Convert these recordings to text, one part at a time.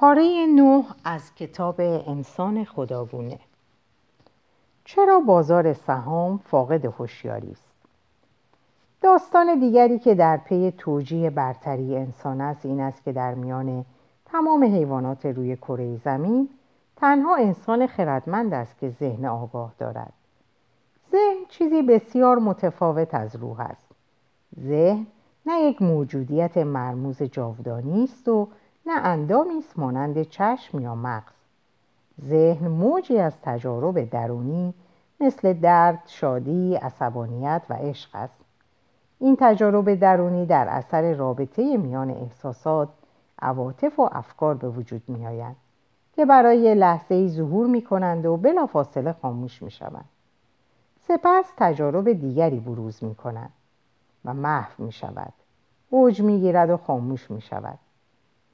پاره نه از کتاب انسان خداگونه چرا بازار سهام فاقد هوشیاری است؟ داستان دیگری که در پی توجیه برتری انسان است این است که در میان تمام حیوانات روی کره زمین تنها انسان خردمند است که ذهن آگاه دارد. ذهن چیزی بسیار متفاوت از روح است. ذهن نه یک موجودیت مرموز جاودانی است و نه اندامی است مانند چشم یا مغز ذهن موجی از تجارب درونی مثل درد، شادی، عصبانیت و عشق است این تجارب درونی در اثر رابطه میان احساسات، عواطف و افکار به وجود می آیند که برای لحظه ظهور می کنند و بلافاصله خاموش می شوند. سپس تجارب دیگری بروز می کنند و محو می شود. اوج می گیرد و خاموش می شود.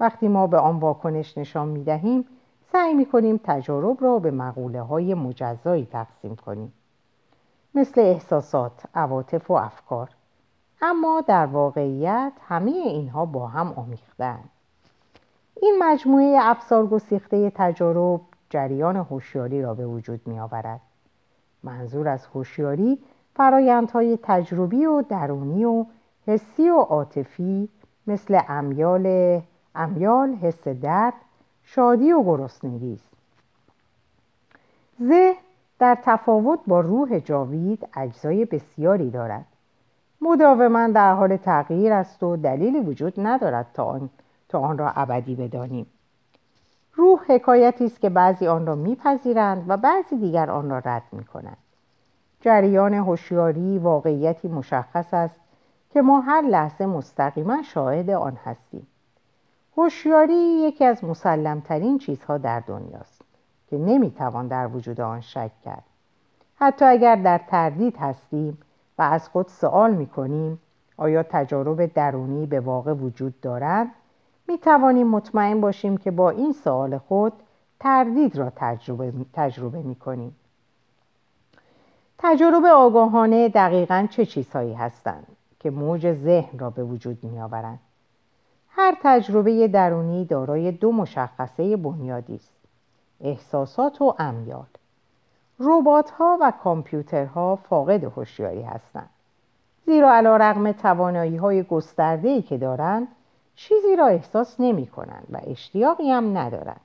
وقتی ما به آن واکنش نشان می دهیم سعی می کنیم تجارب را به مقوله های مجزایی تقسیم کنیم. مثل احساسات، عواطف و افکار. اما در واقعیت همه اینها با هم آمیختند این مجموعه افسار گسیخته تجارب جریان هوشیاری را به وجود می آورد منظور از هوشیاری فرایندهای تجربی و درونی و حسی و عاطفی مثل امیال امیال حس درد شادی و گرسنگی است ذهن در تفاوت با روح جاوید اجزای بسیاری دارد. مداوما در حال تغییر است و دلیلی وجود ندارد تا آن, تا آن را ابدی بدانیم. روح حکایتی است که بعضی آن را میپذیرند و بعضی دیگر آن را رد می‌کنند. جریان هوشیاری واقعیتی مشخص است که ما هر لحظه مستقیما شاهد آن هستیم. هوشیاری یکی از مسلمترین چیزها در دنیاست که نمی‌توان در وجود آن شک کرد حتی اگر در تردید هستیم و از خود سوال می‌کنیم آیا تجارب درونی به واقع وجود دارد می توانیم مطمئن باشیم که با این سوال خود تردید را تجربه, تجربه می کنیم. تجربه آگاهانه دقیقا چه چیزهایی هستند که موج ذهن را به وجود می آورند. هر تجربه درونی دارای دو مشخصه بنیادی است. احساسات و امیال. ربات ها و کامپیوترها فاقد هوشیاری هستند. زیرا علا رقم توانایی های که دارند چیزی را احساس نمی کنند و اشتیاقی هم ندارند.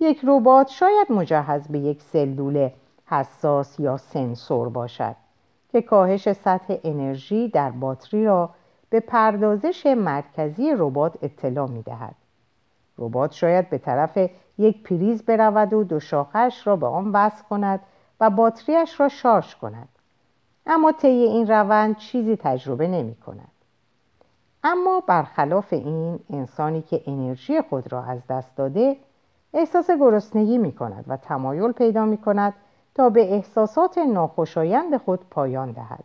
یک ربات شاید مجهز به یک سلول حساس یا سنسور باشد که کاهش سطح انرژی در باتری را به پردازش مرکزی ربات اطلاع می دهد. ربات شاید به طرف یک پریز برود و دو شاخش را به آن وصل کند و باتریش را شارژ کند. اما طی این روند چیزی تجربه نمی کند. اما برخلاف این انسانی که انرژی خود را از دست داده احساس گرسنگی می کند و تمایل پیدا می کند تا به احساسات ناخوشایند خود پایان دهد.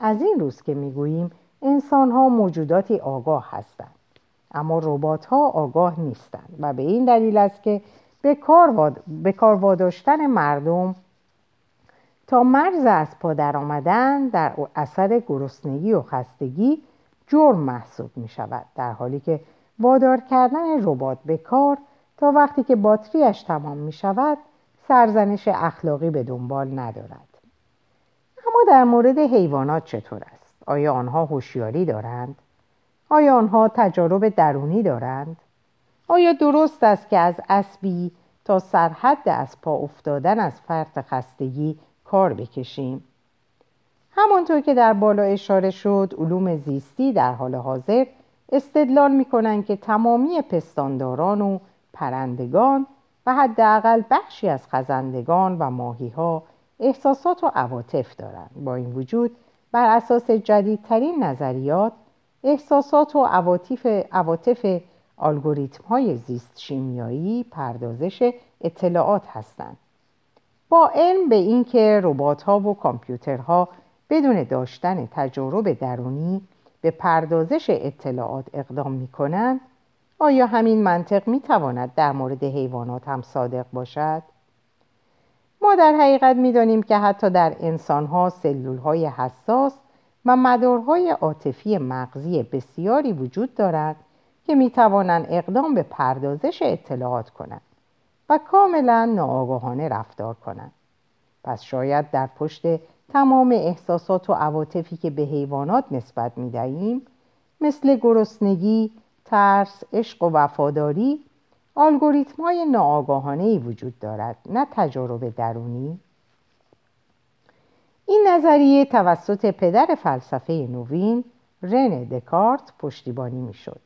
از این روز که می گوییم انسان ها موجوداتی آگاه هستند اما ربات ها آگاه نیستند و به این دلیل است که به کار, واداشتن مردم تا مرز از پا در آمدن در اثر گرسنگی و خستگی جرم محسوب می شود در حالی که وادار کردن ربات به کار تا وقتی که باتریش تمام می شود سرزنش اخلاقی به دنبال ندارد اما در مورد حیوانات چطور؟ آیا آنها هوشیاری دارند؟ آیا آنها تجارب درونی دارند؟ آیا درست است که از اسبی تا سرحد از پا افتادن از فرط خستگی کار بکشیم؟ همانطور که در بالا اشاره شد علوم زیستی در حال حاضر استدلال می کنند که تمامی پستانداران و پرندگان و حداقل بخشی از خزندگان و ماهیها احساسات و عواطف دارند با این وجود بر اساس جدیدترین نظریات احساسات و عواطف, عواطف الگوریتم های زیست شیمیایی پردازش اطلاعات هستند با علم به اینکه ربات ها و کامپیوترها بدون داشتن تجارب درونی به پردازش اطلاعات اقدام می کنند آیا همین منطق می تواند در مورد حیوانات هم صادق باشد؟ در حقیقت می‌دانیم که حتی در انسانها سلول های حساس و مدارهای عاطفی مغزی بسیاری وجود دارد که می توانند اقدام به پردازش اطلاعات کنند و کاملا ناآگاهانه رفتار کنند. پس شاید در پشت تمام احساسات و عواطفی که به حیوانات نسبت می دهیم مثل گرسنگی، ترس، عشق و وفاداری الگوریتم های ناآگاهانه وجود دارد نه تجارب درونی. این نظریه توسط پدر فلسفه نوین رن دکارت پشتیبانی می‌شد.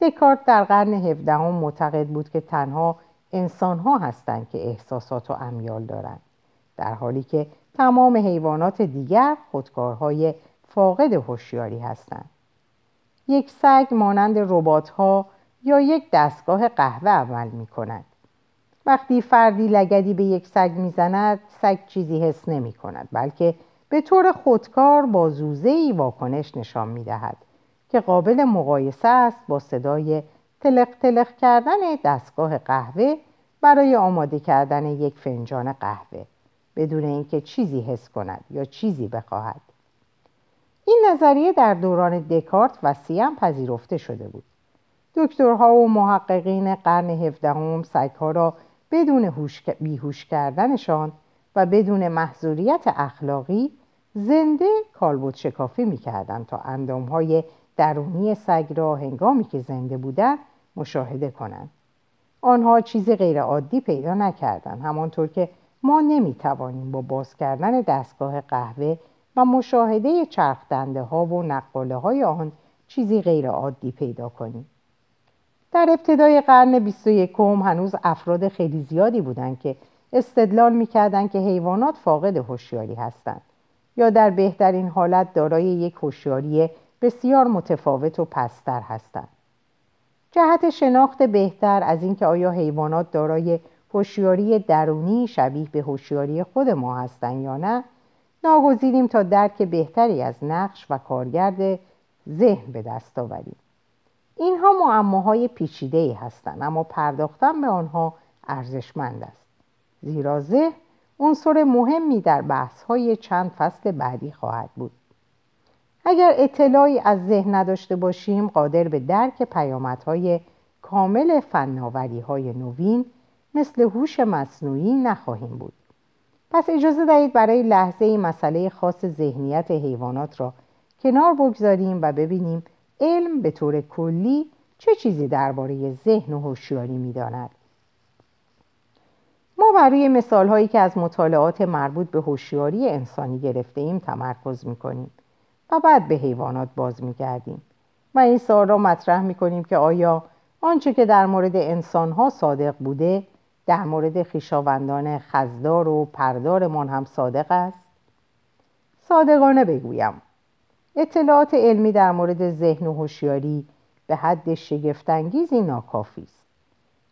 دکارت در قرن هفدهم معتقد بود که تنها انسان ها هستند که احساسات و امیال دارند در حالی که تمام حیوانات دیگر خودکارهای فاقد هوشیاری هستند. یک سگ مانند ربات ها یا یک دستگاه قهوه عمل می کند وقتی فردی لگدی به یک سگ می‌زند سگ چیزی حس نمی کند بلکه به طور خودکار با زوزه واکنش نشان می دهد که قابل مقایسه است با صدای تلق تلق کردن دستگاه قهوه برای آماده کردن یک فنجان قهوه بدون اینکه چیزی حس کند یا چیزی بخواهد. این نظریه در دوران دکارت وسیعا پذیرفته شده بود. دکترها و محققین قرن هفدهم سگها را بدون بیهوش کردنشان و بدون محضوریت اخلاقی زنده کالبد شکافی می‌کردند تا اندامهای درونی سگ را هنگامی که زنده بودند مشاهده کنند. آنها چیز غیرعادی پیدا نکردند همانطور که ما نمی‌توانیم با باز کردن دستگاه قهوه و مشاهده چرخدنده ها و نقاله های آن چیزی غیرعادی پیدا کنیم. در ابتدای قرن 21 هنوز افراد خیلی زیادی بودند که استدلال می‌کردند که حیوانات فاقد هوشیاری هستند یا در بهترین حالت دارای یک هوشیاری بسیار متفاوت و پستر هستند. جهت شناخت بهتر از اینکه آیا حیوانات دارای هوشیاری درونی شبیه به هوشیاری خود ما هستند یا نه ناگزیریم تا درک بهتری از نقش و کارگرد ذهن به دست آوریم. اینها معماهای پیچیده ای هستند اما پرداختن به آنها ارزشمند است. زیرا ذهن عنصر مهمی در بحث های چند فصل بعدی خواهد بود. اگر اطلاعی از ذهن نداشته باشیم قادر به درک پیامدهای کامل فناوری های نوین مثل هوش مصنوعی نخواهیم بود. پس اجازه دهید برای لحظه ای مسئله خاص ذهنیت حیوانات را کنار بگذاریم و ببینیم علم به طور کلی چه چیزی درباره ذهن و هوشیاری می‌داند؟ ما برای مثال هایی که از مطالعات مربوط به هوشیاری انسانی گرفته ایم تمرکز می کنیم و بعد به حیوانات باز می گردیم و این سوال را مطرح می کنیم که آیا آنچه که در مورد انسان ها صادق بوده در مورد خیشاوندان خزدار و پردارمان هم صادق است؟ صادقانه بگویم. اطلاعات علمی در مورد ذهن و هوشیاری به حد شگفتانگیزی ناکافی است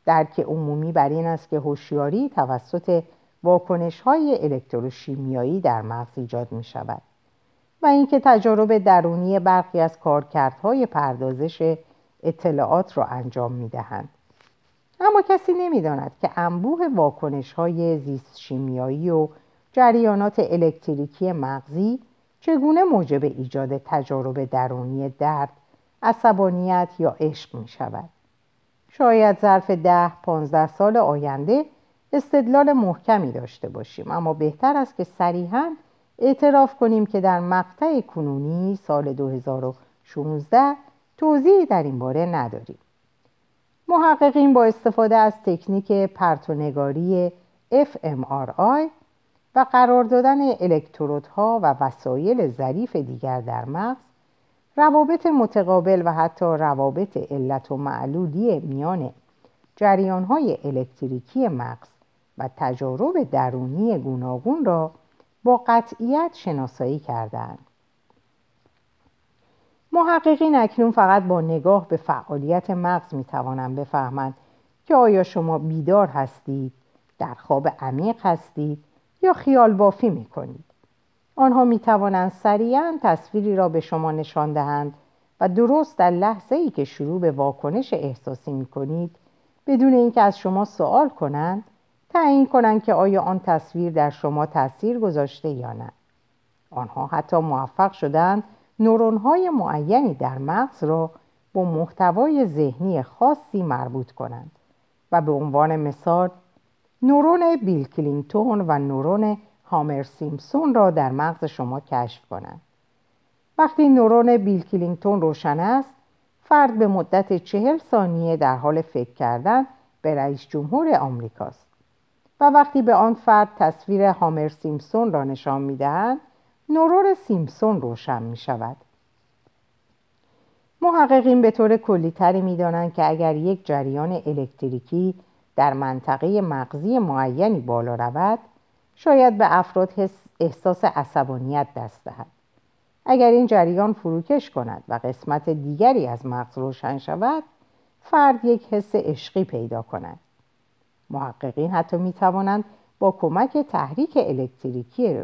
درک عمومی بر این است که هوشیاری توسط واکنش های الکتروشیمیایی در مغز ایجاد می شود و اینکه تجارب درونی برخی از کارکردهای پردازش اطلاعات را انجام می دهند. اما کسی نمی‌داند که انبوه واکنش های زیست شیمیایی و جریانات الکتریکی مغزی چگونه موجب ایجاد تجارب درونی درد، عصبانیت یا عشق می شود. شاید ظرف ده، پانزده سال آینده استدلال محکمی داشته باشیم اما بهتر است که صریحا اعتراف کنیم که در مقطع کنونی سال 2016 توضیحی در این باره نداریم. محققین با استفاده از تکنیک پرتونگاری fMRI و قرار دادن الکترودها و وسایل ظریف دیگر در مغز روابط متقابل و حتی روابط علت و معلولی میان جریانهای الکتریکی مغز و تجارب درونی گوناگون را با قطعیت شناسایی کردند. محققین اکنون فقط با نگاه به فعالیت مغز می توانند بفهمند که آیا شما بیدار هستید، در خواب عمیق هستید یا خیال بافی می کنید. آنها می توانند سریعا تصویری را به شما نشان دهند و درست در لحظه ای که شروع به واکنش احساسی می کنید بدون اینکه از شما سوال کنند تعیین کنند که آیا آن تصویر در شما تاثیر گذاشته یا نه. آنها حتی موفق شدند نورون های معینی در مغز را با محتوای ذهنی خاصی مربوط کنند و به عنوان مثال نورون بیل کلینتون و نورون هومر سیمپسون را در مغز شما کشف کنند. وقتی نورون بیل کلینتون روشن است فرد به مدت چهل ثانیه در حال فکر کردن به رئیس جمهور آمریکاست و وقتی به آن فرد تصویر هامر سیمپسون را نشان می‌دهند نورون سیمپسون روشن می شود محققین به طور کلیتری می‌دانند که اگر یک جریان الکتریکی در منطقه مغزی معینی بالا رود شاید به افراد احساس عصبانیت دست دهد. اگر این جریان فروکش کند و قسمت دیگری از مغز روشن شود فرد یک حس عشقی پیدا کند. محققین حتی می توانند با کمک تحریک الکتریکی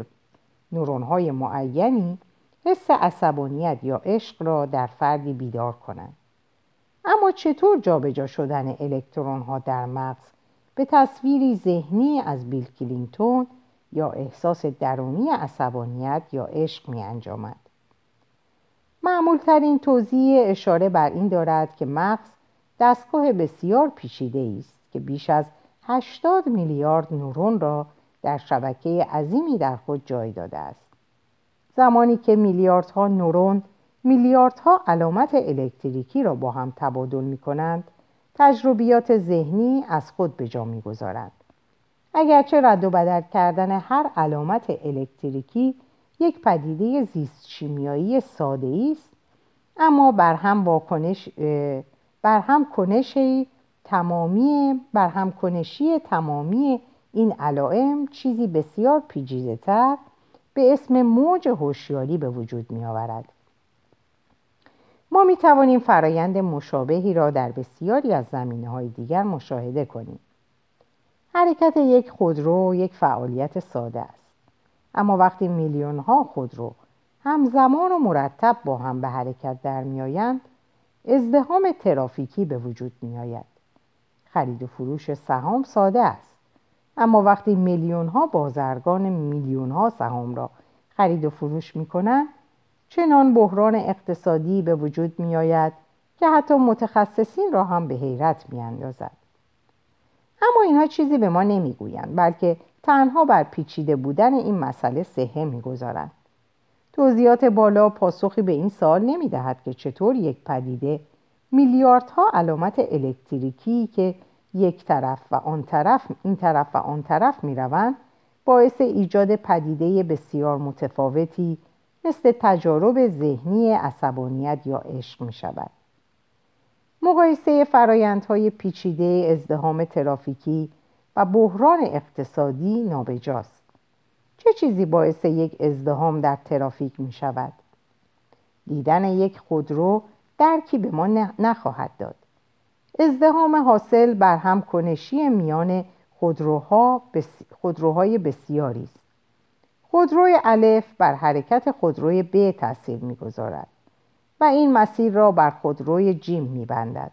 نورونهای معینی حس عصبانیت یا عشق را در فردی بیدار کنند. چطور جابجا شدن الکترون ها در مغز به تصویری ذهنی از بیل کلینتون یا احساس درونی عصبانیت یا عشق می انجامد. معمولترین توضیح اشاره بر این دارد که مغز دستگاه بسیار پیچیده است که بیش از 80 میلیارد نورون را در شبکه عظیمی در خود جای داده است. زمانی که میلیاردها نورون میلیاردها علامت الکتریکی را با هم تبادل می کنند تجربیات ذهنی از خود به جا می گذارند. اگرچه رد و بدل کردن هر علامت الکتریکی یک پدیده زیست شیمیایی ساده است اما بر هم واکنش بر هم کنشی تمامی بر هم کنشی تمامی این علائم چیزی بسیار پیچیده تر به اسم موج هوشیاری به وجود می آورد. ما می توانیم فرایند مشابهی را در بسیاری از زمینه های دیگر مشاهده کنیم. حرکت یک خودرو یک فعالیت ساده است. اما وقتی میلیون ها خودرو همزمان و مرتب با هم به حرکت در میآیند ازدهام ترافیکی به وجود می آید. خرید و فروش سهام ساده است. اما وقتی میلیون ها بازرگان میلیون ها سهام را خرید و فروش می کنند چنان بحران اقتصادی به وجود می آید که حتی متخصصین را هم به حیرت می اندازد. اما اینها چیزی به ما نمی‌گویند بلکه تنها بر پیچیده بودن این مسئله سهه می‌گذارند توضیحات بالا پاسخی به این سال نمی دهد که چطور یک پدیده میلیاردها علامت الکتریکی که یک طرف و آن طرف این طرف و آن طرف می روند باعث ایجاد پدیده بسیار متفاوتی مثل تجارب ذهنی عصبانیت یا عشق می شود. مقایسه فرایندهای پیچیده ازدهام ترافیکی و بحران اقتصادی نابجاست. چه چیزی باعث یک ازدهام در ترافیک می شود؟ دیدن یک خودرو درکی به ما نخواهد داد. ازدهام حاصل بر هم کنشی میان خودروها بس... خودروهای بسیاری است. خودروی الف بر حرکت خودروی ب تاثیر می‌گذارد و این مسیر را بر خودروی جیم میبندد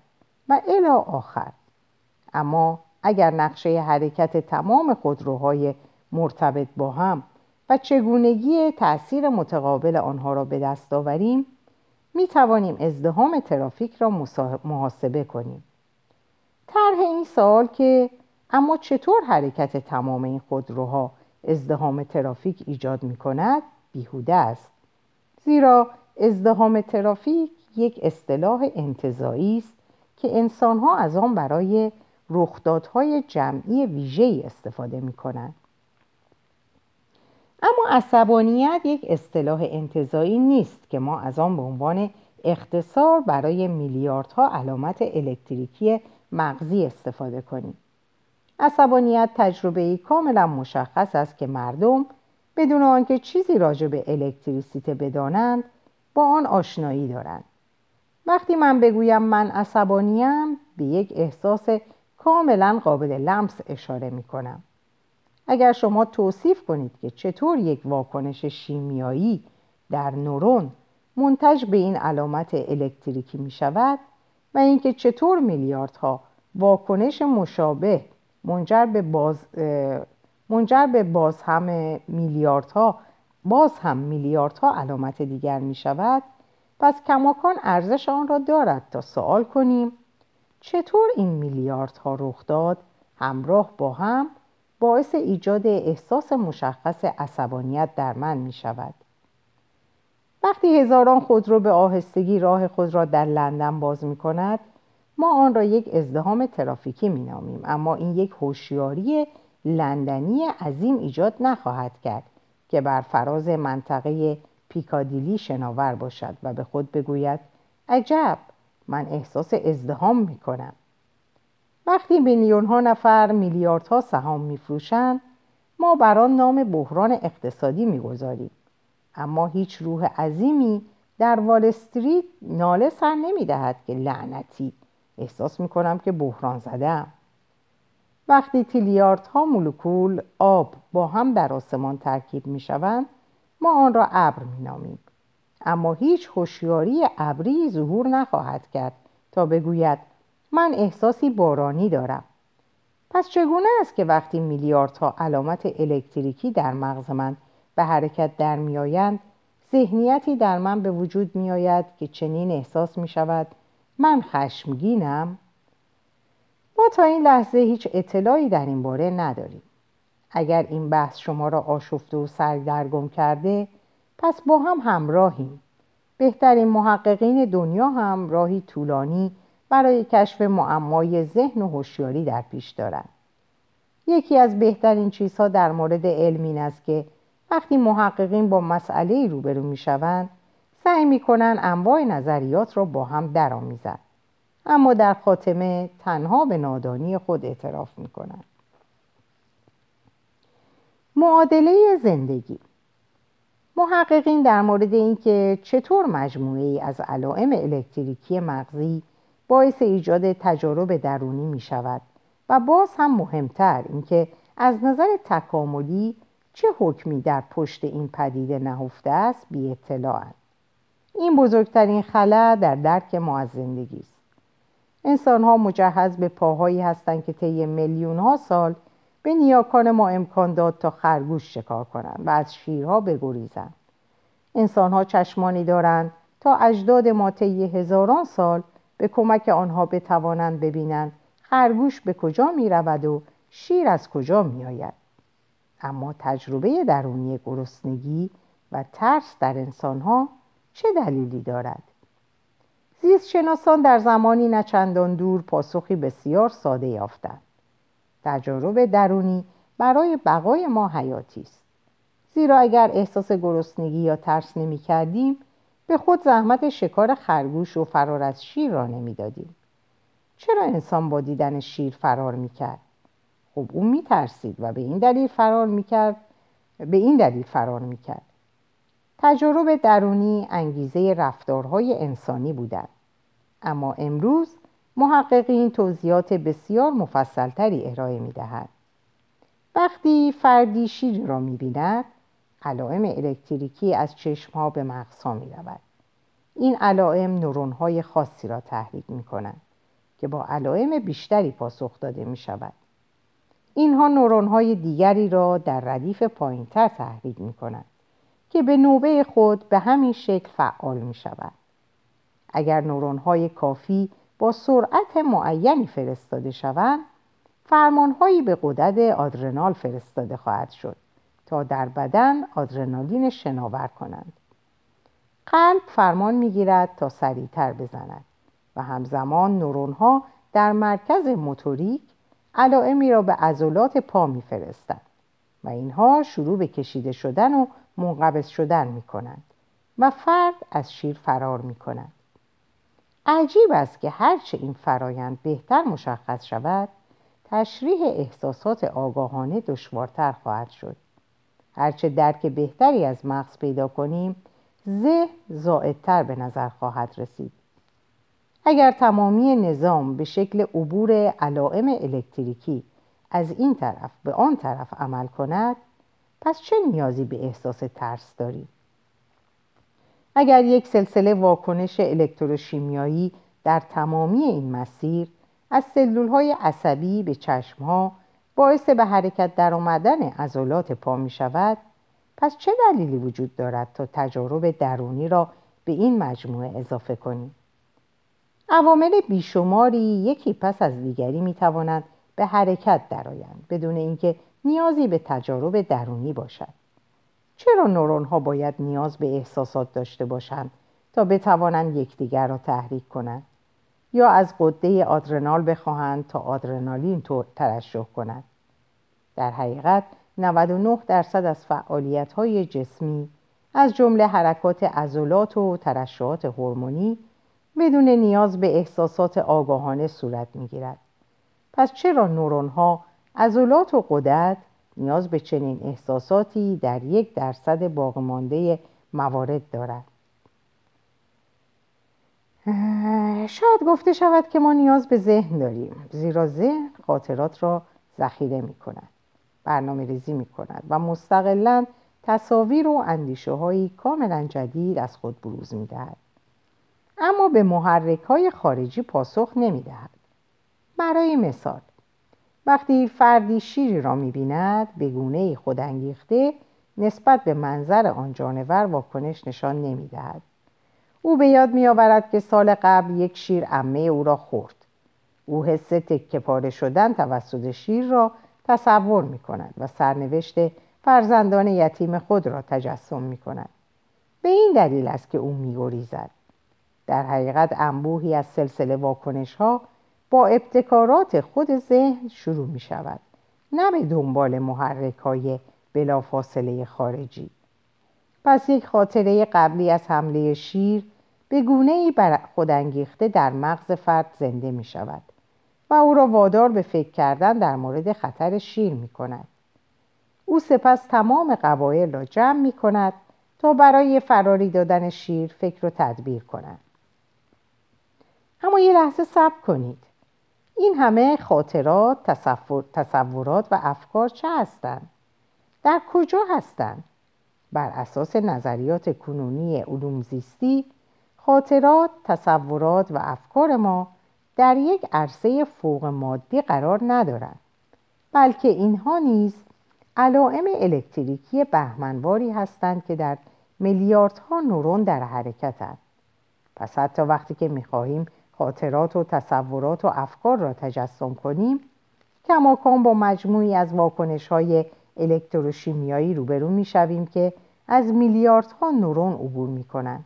و الی آخر. اما اگر نقشه حرکت تمام خودروهای مرتبط با هم و چگونگی تأثیر متقابل آنها را به دست آوریم می توانیم ازدهام ترافیک را محاسبه کنیم. طرح این سال که اما چطور حرکت تمام این خودروها ازدهام ترافیک ایجاد می کند بیهوده است زیرا ازدهام ترافیک یک اصطلاح انتظایی است که انسانها از آن برای رخدادهای جمعی ویژه‌ای استفاده می کنند. اما عصبانیت یک اصطلاح انتظایی نیست که ما از آن به عنوان اختصار برای میلیاردها علامت الکتریکی مغزی استفاده کنیم. عصبانیت تجربه کاملا مشخص است که مردم بدون آنکه چیزی راجع به الکتریسیته بدانند با آن آشنایی دارند. وقتی من بگویم من عصبانیم به یک احساس کاملا قابل لمس اشاره می کنم. اگر شما توصیف کنید که چطور یک واکنش شیمیایی در نورون منتج به این علامت الکتریکی می شود و اینکه چطور میلیاردها واکنش مشابه منجر به باز منجر به باز هم میلیاردها باز هم میلیاردها علامت دیگر می شود پس کماکان ارزش آن را دارد تا سوال کنیم چطور این میلیاردها رخ داد؟ همراه با هم باعث ایجاد احساس مشخص عصبانیت در من می شود وقتی هزاران خودرو به آهستگی راه خود را در لندن باز می کند ما آن را یک ازدهام ترافیکی می نامیم اما این یک هوشیاری لندنی عظیم ایجاد نخواهد کرد که بر فراز منطقه پیکادیلی شناور باشد و به خود بگوید عجب من احساس ازدهام می کنم وقتی میلیون ها نفر میلیاردها سهام میفروشند ما بر آن نام بحران اقتصادی می‌گذاریم. اما هیچ روح عظیمی در وال استریت ناله سر نمی‌دهد که لعنتی احساس می‌کنم که بحران زدم وقتی تیلیاردها مولکول آب با هم در آسمان ترکیب می‌شوند ما آن را ابر مینامیم. اما هیچ هوشیاری ابری ظهور نخواهد کرد تا بگوید من احساسی بارانی دارم. پس چگونه است که وقتی میلیاردها علامت الکتریکی در مغز من به حرکت در میآیند ذهنیتی در من به وجود میآید که چنین احساس می شود من خشمگینم. ما تا این لحظه هیچ اطلاعی در این باره نداریم. اگر این بحث شما را آشفته و سردرگم کرده پس با هم همراهیم. بهترین محققین دنیا هم راهی طولانی برای کشف معمای ذهن و هوشیاری در پیش دارند. یکی از بهترین چیزها در مورد علم این است که وقتی محققین با مسئله روبرو می‌شوند سعی می‌کنند انواع نظریات را با هم درآمیزند اما در خاتمه تنها به نادانی خود اعتراف می‌کنند معادله زندگی. محققین در مورد اینکه چطور مجموعه ای از علائم الکتریکی مغزی باعث ایجاد تجارب درونی می شود و باز هم مهمتر اینکه از نظر تکاملی چه حکمی در پشت این پدیده نهفته است بی اطلاعند. این بزرگترین خلا در درک ما از زندگی است انسان ها مجهز به پاهایی هستند که طی میلیون ها سال به نیاکان ما امکان داد تا خرگوش شکار کنند و از شیرها بگریزند انسان ها چشمانی دارند تا اجداد ما طی هزاران سال به کمک آنها بتوانند ببینند خرگوش به کجا می رود و شیر از کجا می آید. اما تجربه درونی گرسنگی و ترس در انسانها چه دلیلی دارد؟ زیست شناسان در زمانی نچندان دور پاسخی بسیار ساده یافتند. تجارب درونی برای بقای ما حیاتی است. زیرا اگر احساس گرسنگی یا ترس نمی کردیم به خود زحمت شکار خرگوش و فرار از شیر را نمی‌دادیم چرا انسان با دیدن شیر فرار می‌کرد خب او میترسید و به این دلیل فرار می‌کرد به این دلیل فرار می‌کرد تجارب درونی انگیزه رفتارهای انسانی بودند اما امروز محققین توضیحات بسیار مفصلتری ارائه می‌دهند وقتی فردی شیر را می‌بیند علائم الکتریکی از چشمها به مغزها می رود. این علائم نورون های خاصی را تحریک می کنند که با علائم بیشتری پاسخ داده می شود. اینها نورون های دیگری را در ردیف پایینتر تحریک می کنند که به نوبه خود به همین شکل فعال می شود. اگر نورون های کافی با سرعت معینی فرستاده شوند فرمانهایی به قدرت آدرنال فرستاده خواهد شد تا در بدن آدرنالین شناور کنند قلب فرمان می‌گیرد تا سریعتر بزند و همزمان نورون در مرکز موتوریک علائمی را به عضلات پا میفرستند و اینها شروع به کشیده شدن و منقبض شدن می کنند و فرد از شیر فرار می کند. عجیب است که هرچه این فرایند بهتر مشخص شود تشریح احساسات آگاهانه دشوارتر خواهد شد هرچه درک بهتری از مغز پیدا کنیم ذهن زائدتر به نظر خواهد رسید اگر تمامی نظام به شکل عبور علائم الکتریکی از این طرف به آن طرف عمل کند پس چه نیازی به احساس ترس داریم اگر یک سلسله واکنش الکتروشیمیایی در تمامی این مسیر از سلول های عصبی به چشم ها باعث به حرکت در آمدن عضلات پا می شود پس چه دلیلی وجود دارد تا تجارب درونی را به این مجموعه اضافه کنیم؟ عوامل بیشماری یکی پس از دیگری می توانند به حرکت درآیند بدون اینکه نیازی به تجارب درونی باشد. چرا نورون ها باید نیاز به احساسات داشته باشند تا بتوانند یکدیگر را تحریک کنند؟ یا از قده آدرنال بخواهند تا آدرنالین ترشح کنند؟ در حقیقت 99 درصد از فعالیت های جسمی از جمله حرکات عضلات و ترشحات هورمونی بدون نیاز به احساسات آگاهانه صورت می‌گیرد. پس چرا نورون ها عضلات و قدرت نیاز به چنین احساساتی در یک درصد باقی موارد دارد شاید گفته شود که ما نیاز به ذهن داریم زیرا ذهن خاطرات را ذخیره می کند برنامه ریزی می کند و مستقلا تصاویر و اندیشه هایی کاملا جدید از خود بروز می دهد. اما به محرک های خارجی پاسخ نمی دهد. برای مثال وقتی فردی شیری را می بیند به گونه خودانگیخته نسبت به منظر آن جانور واکنش نشان نمی دهد. او به یاد می آورد که سال قبل یک شیر امه او را خورد. او حس تکه پاره شدن توسط شیر را تصور می کند و سرنوشت فرزندان یتیم خود را تجسم می کند. به این دلیل است که او می گریزد. در حقیقت انبوهی از سلسله واکنش ها با ابتکارات خود ذهن شروع می شود نه به دنبال محرک های بلافاصله خارجی پس یک خاطره قبلی از حمله شیر به گونه ای بر خودانگیخته در مغز فرد زنده می شود و او را وادار به فکر کردن در مورد خطر شیر می کند. او سپس تمام قبایل را جمع می کند تا برای فراری دادن شیر فکر و تدبیر کند. اما یه لحظه صبر کنید. این همه خاطرات، تصورات و افکار چه هستند؟ در کجا هستند؟ بر اساس نظریات کنونی علوم زیستی خاطرات، تصورات و افکار ما در یک عرصه فوق مادی قرار ندارند بلکه اینها نیز علائم الکتریکی بهمنواری هستند که در میلیاردها نورون در حرکتند پس حتی وقتی که می‌خواهیم خاطرات و تصورات و افکار را تجسم کنیم کماکان با مجموعی از واکنش های الکتروشیمیایی روبرو می‌شویم که از میلیاردها نورون عبور می کنند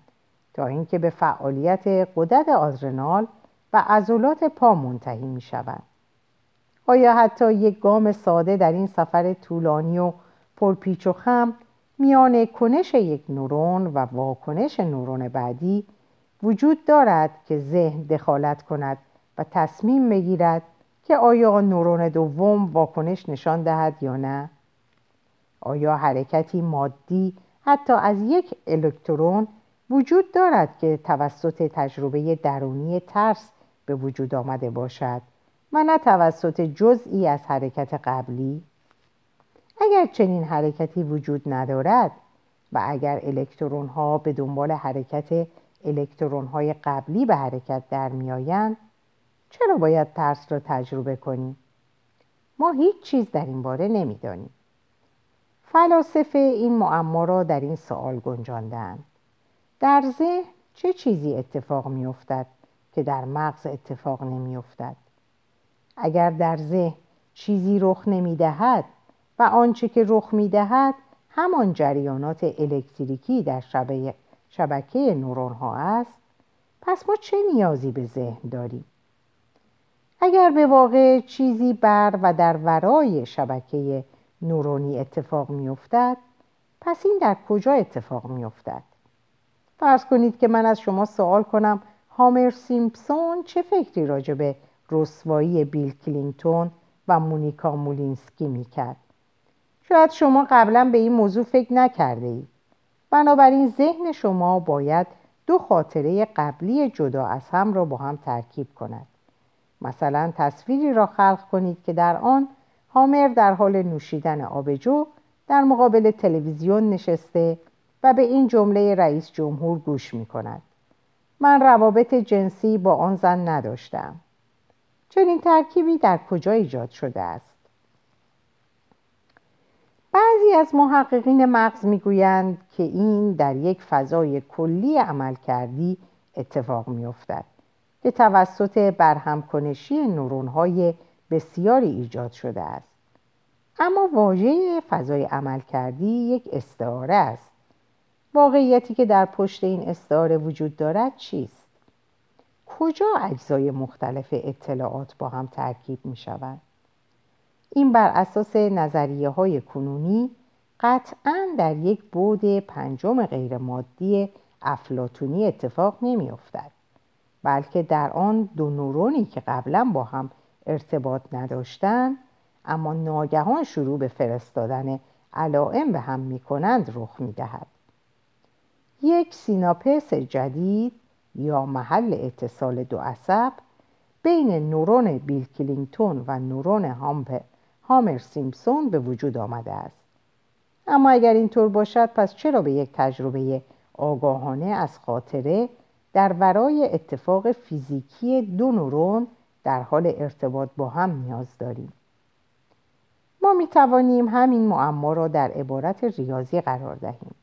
تا اینکه به فعالیت قدرت آدرنال و عضلات پا منتهی می شوند. آیا حتی یک گام ساده در این سفر طولانی و پرپیچ و خم میان کنش یک نورون و واکنش نورون بعدی وجود دارد که ذهن دخالت کند و تصمیم بگیرد که آیا نورون دوم واکنش نشان دهد یا نه؟ آیا حرکتی مادی حتی از یک الکترون وجود دارد که توسط تجربه درونی ترس به وجود آمده باشد و نه توسط جزئی از حرکت قبلی اگر چنین حرکتی وجود ندارد و اگر الکترون ها به دنبال حرکت الکترون های قبلی به حرکت در میآیند چرا باید ترس را تجربه کنیم؟ ما هیچ چیز در این باره نمی‌دانیم. فلاسفه این معما را در این سوال گنجاندند. در ذهن چه چیزی اتفاق میافتد که در مغز اتفاق نمیافتد؟ اگر در ذهن چیزی رخ نمی‌دهد و آنچه که رخ می‌دهد همان جریانات الکتریکی در شبکه نورون ها است پس ما چه نیازی به ذهن داریم؟ اگر به واقع چیزی بر و در ورای شبکه نورونی اتفاق میافتد پس این در کجا اتفاق میافتد؟ فرض کنید که من از شما سوال کنم هومر سیمپسون چه فکری راجع به رسوایی بیل کلینتون و مونیکا لوینسکی می‌کرد؟ شاید شما قبلا به این موضوع فکر نکرده اید. بنابراین ذهن شما باید دو خاطره قبلی جدا از هم را با هم ترکیب کند مثلا تصویری را خلق کنید که در آن هامر در حال نوشیدن آبجو در مقابل تلویزیون نشسته و به این جمله رئیس جمهور گوش می کند. من روابط جنسی با آن زن نداشتم. چنین ترکیبی در کجا ایجاد شده است؟ بعضی از محققین مغز می‌گویند که این در یک فضای کلی عمل کردی اتفاق میافتد که توسط برهم کنشی نورون های بسیاری ایجاد شده است اما واژه فضای عمل کردی یک استعاره است واقعیتی که در پشت این استعاره وجود دارد چیست؟ کجا اجزای مختلف اطلاعات با هم ترکیب می شود؟ این بر اساس نظریه های کنونی قطعا در یک بود پنجم غیرمادی افلاتونی اتفاق نمی افتد. بلکه در آن دو نورونی که قبلا با هم ارتباط نداشتند اما ناگهان شروع به فرستادن علائم به هم می کنند رخ می دهد. یک سیناپس جدید یا محل اتصال دو عصب بین نورون بیل کلینگتون و نورون هامر سیمپسون به وجود آمده است. اما اگر اینطور باشد پس چرا به یک تجربه آگاهانه از خاطره در ورای اتفاق فیزیکی دو نورون در حال ارتباط با هم نیاز داریم؟ ما می توانیم همین معما را در عبارت ریاضی قرار دهیم.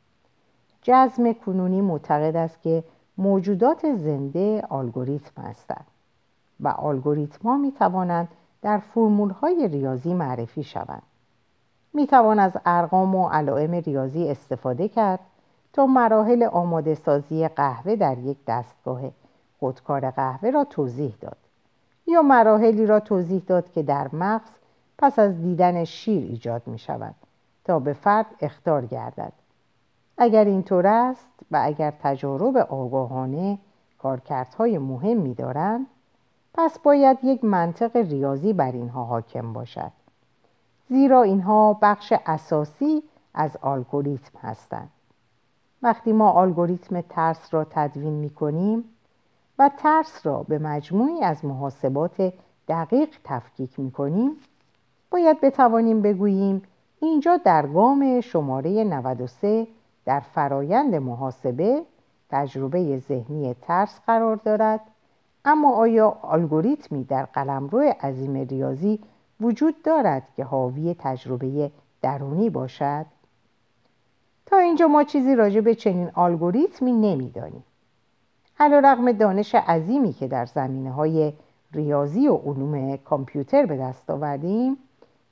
جزم کنونی معتقد است که موجودات زنده الگوریتم هستند و الگوریتم ها می توانند در فرمول های ریاضی معرفی شوند. می توان از ارقام و علائم ریاضی استفاده کرد تا مراحل آماده سازی قهوه در یک دستگاه خودکار قهوه را توضیح داد یا مراحلی را توضیح داد که در مغز پس از دیدن شیر ایجاد می شود تا به فرد اختار گردد. اگر اینطور است و اگر تجارب آگاهانه کارکردهای مهمی دارند پس باید یک منطق ریاضی بر اینها حاکم باشد. زیرا اینها بخش اساسی از الگوریتم هستند. وقتی ما الگوریتم ترس را تدوین می کنیم و ترس را به مجموعی از محاسبات دقیق تفکیک می کنیم باید بتوانیم بگوییم اینجا در گام شماره 93 در فرایند محاسبه تجربه ذهنی ترس قرار دارد اما آیا الگوریتمی در قلمرو عظیم ریاضی وجود دارد که حاوی تجربه درونی باشد؟ تا اینجا ما چیزی راجع به چنین الگوریتمی نمی‌دانیم. رغم دانش عظیمی که در زمینه های ریاضی و علوم کامپیوتر به دست آوردیم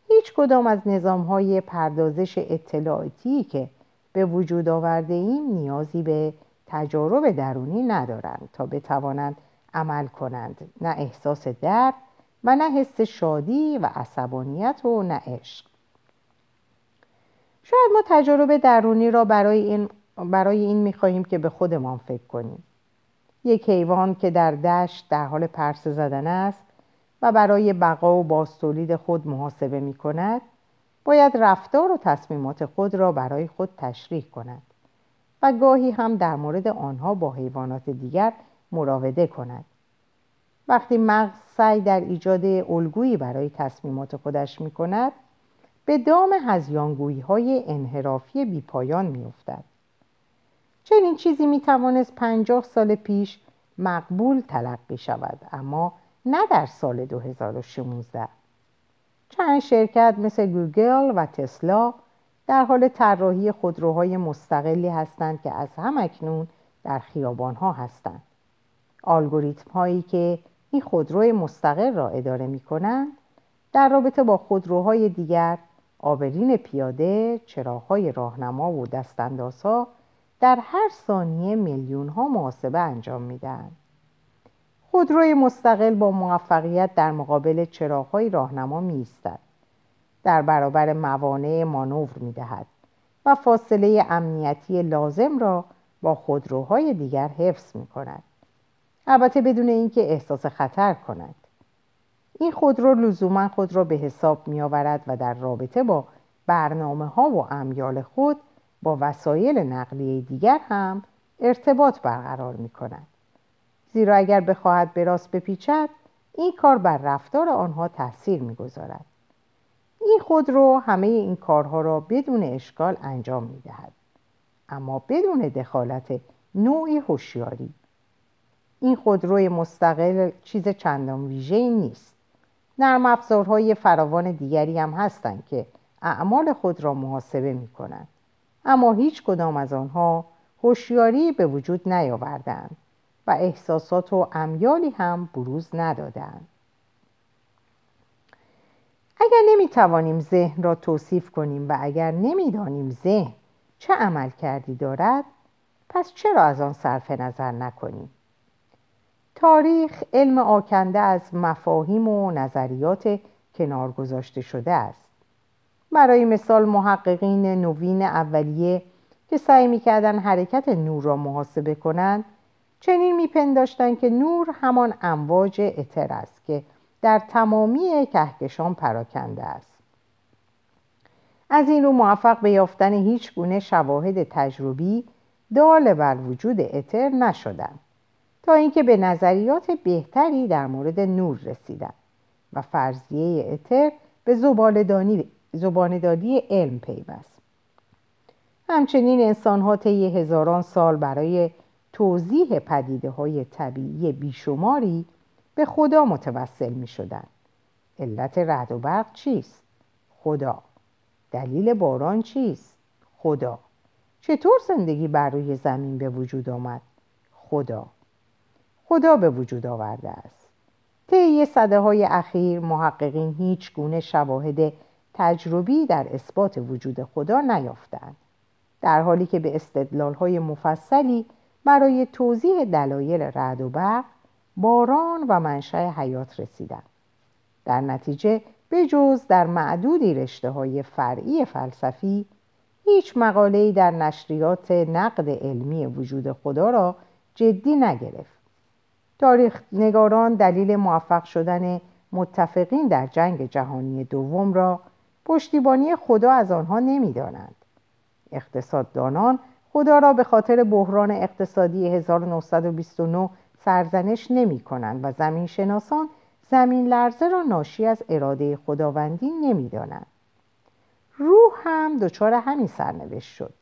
هیچ کدام از نظام های پردازش اطلاعاتی که به وجود آورده ایم نیازی به تجارب درونی ندارند تا بتوانند عمل کنند. نه احساس درد و نه حس شادی و عصبانیت و نه عشق. شاید ما تجارب درونی را برای این, برای این می‌خواهیم که به خودمان فکر کنیم. یک حیوان که در دشت در حال پرسه زدن است و برای بقا و باستولید خود محاسبه می کند باید رفتار و تصمیمات خود را برای خود تشریح کند و گاهی هم در مورد آنها با حیوانات دیگر مراوده کند. وقتی مغز سعی در ایجاد الگویی برای تصمیمات خودش می کند به دام هزیانگویی های انحرافی بیپایان می افتد. چنین چیزی می توانست پنجاه سال پیش مقبول تلقی شود اما نه در سال 2016 چند شرکت مثل گوگل و تسلا در حال طراحی خودروهای مستقلی هستند که از هم اکنون در خیابان ها هستند. الگوریتم هایی که این خودروی مستقل را اداره می کنند در رابطه با خودروهای دیگر آبرین پیاده، چراغهای راهنما و دستاندازها در هر ثانیه میلیون ها محاسبه انجام می‌دهند. خودروی مستقل با موفقیت در مقابل چراغهای راهنما می در برابر موانع مانور می دهد و فاصله امنیتی لازم را با خودروهای دیگر حفظ می کند. البته بدون اینکه احساس خطر کند. این خودرو لزوما خود را به حساب می آورد و در رابطه با برنامه ها و امیال خود با وسایل نقلیه دیگر هم ارتباط برقرار می کند. زیرا اگر بخواهد به راست بپیچد این کار بر رفتار آنها تاثیر می‌گذارد این خودرو همه این کارها را بدون اشکال انجام می دهد. اما بدون دخالت نوعی هوشیاری این خودروی مستقل چیز چندان ویژه نیست. نرم افزارهای فراوان دیگری هم هستند که اعمال خود را محاسبه می کنند اما هیچ کدام از آنها هوشیاری به وجود نیاوردند و احساسات و امیالی هم بروز ندادند. اگر نمی توانیم ذهن را توصیف کنیم و اگر نمی‌دانیم ذهن چه عمل کردی دارد پس چرا از آن صرف نظر نکنیم؟ تاریخ علم آکنده از مفاهیم و نظریات کنار گذاشته شده است. برای مثال محققین نوین اولیه که سعی می‌کردن حرکت نور را محاسبه کنند چنین میپنداشتند که نور همان امواج اتر است که در تمامی کهکشان پراکنده است. از این رو موفق به یافتن هیچ گونه شواهد تجربی دال بر وجود اتر نشدند. تا اینکه به نظریات بهتری در مورد نور رسیدند و فرضیه اتر به زباندادی علم پیوست همچنین انسانها طی هزاران سال برای توضیح پدیده های طبیعی بیشماری به خدا متوسل می شدن. علت رعد و برق چیست؟ خدا دلیل باران چیست؟ خدا چطور زندگی بر روی زمین به وجود آمد؟ خدا خدا به وجود آورده است. طی صده های اخیر محققین هیچ گونه شواهد تجربی در اثبات وجود خدا نیافتند در حالی که به استدلال های مفصلی برای توضیح دلایل رعد و برق باران و منشأ حیات رسیدند. در نتیجه به جز در معدودی رشته های فرعی فلسفی هیچ مقاله‌ای در نشریات نقد علمی وجود خدا را جدی نگرفت. تاریخ نگاران دلیل موفق شدن متفقین در جنگ جهانی دوم را پشتیبانی خدا از آنها نمی‌دانند اقتصاددانان خدا را به خاطر بحران اقتصادی 1929 سرزنش نمی کنند و زمین شناسان زمین لرزه را ناشی از اراده خداوندی نمی دانند. روح هم دچار همین سرنوشت شد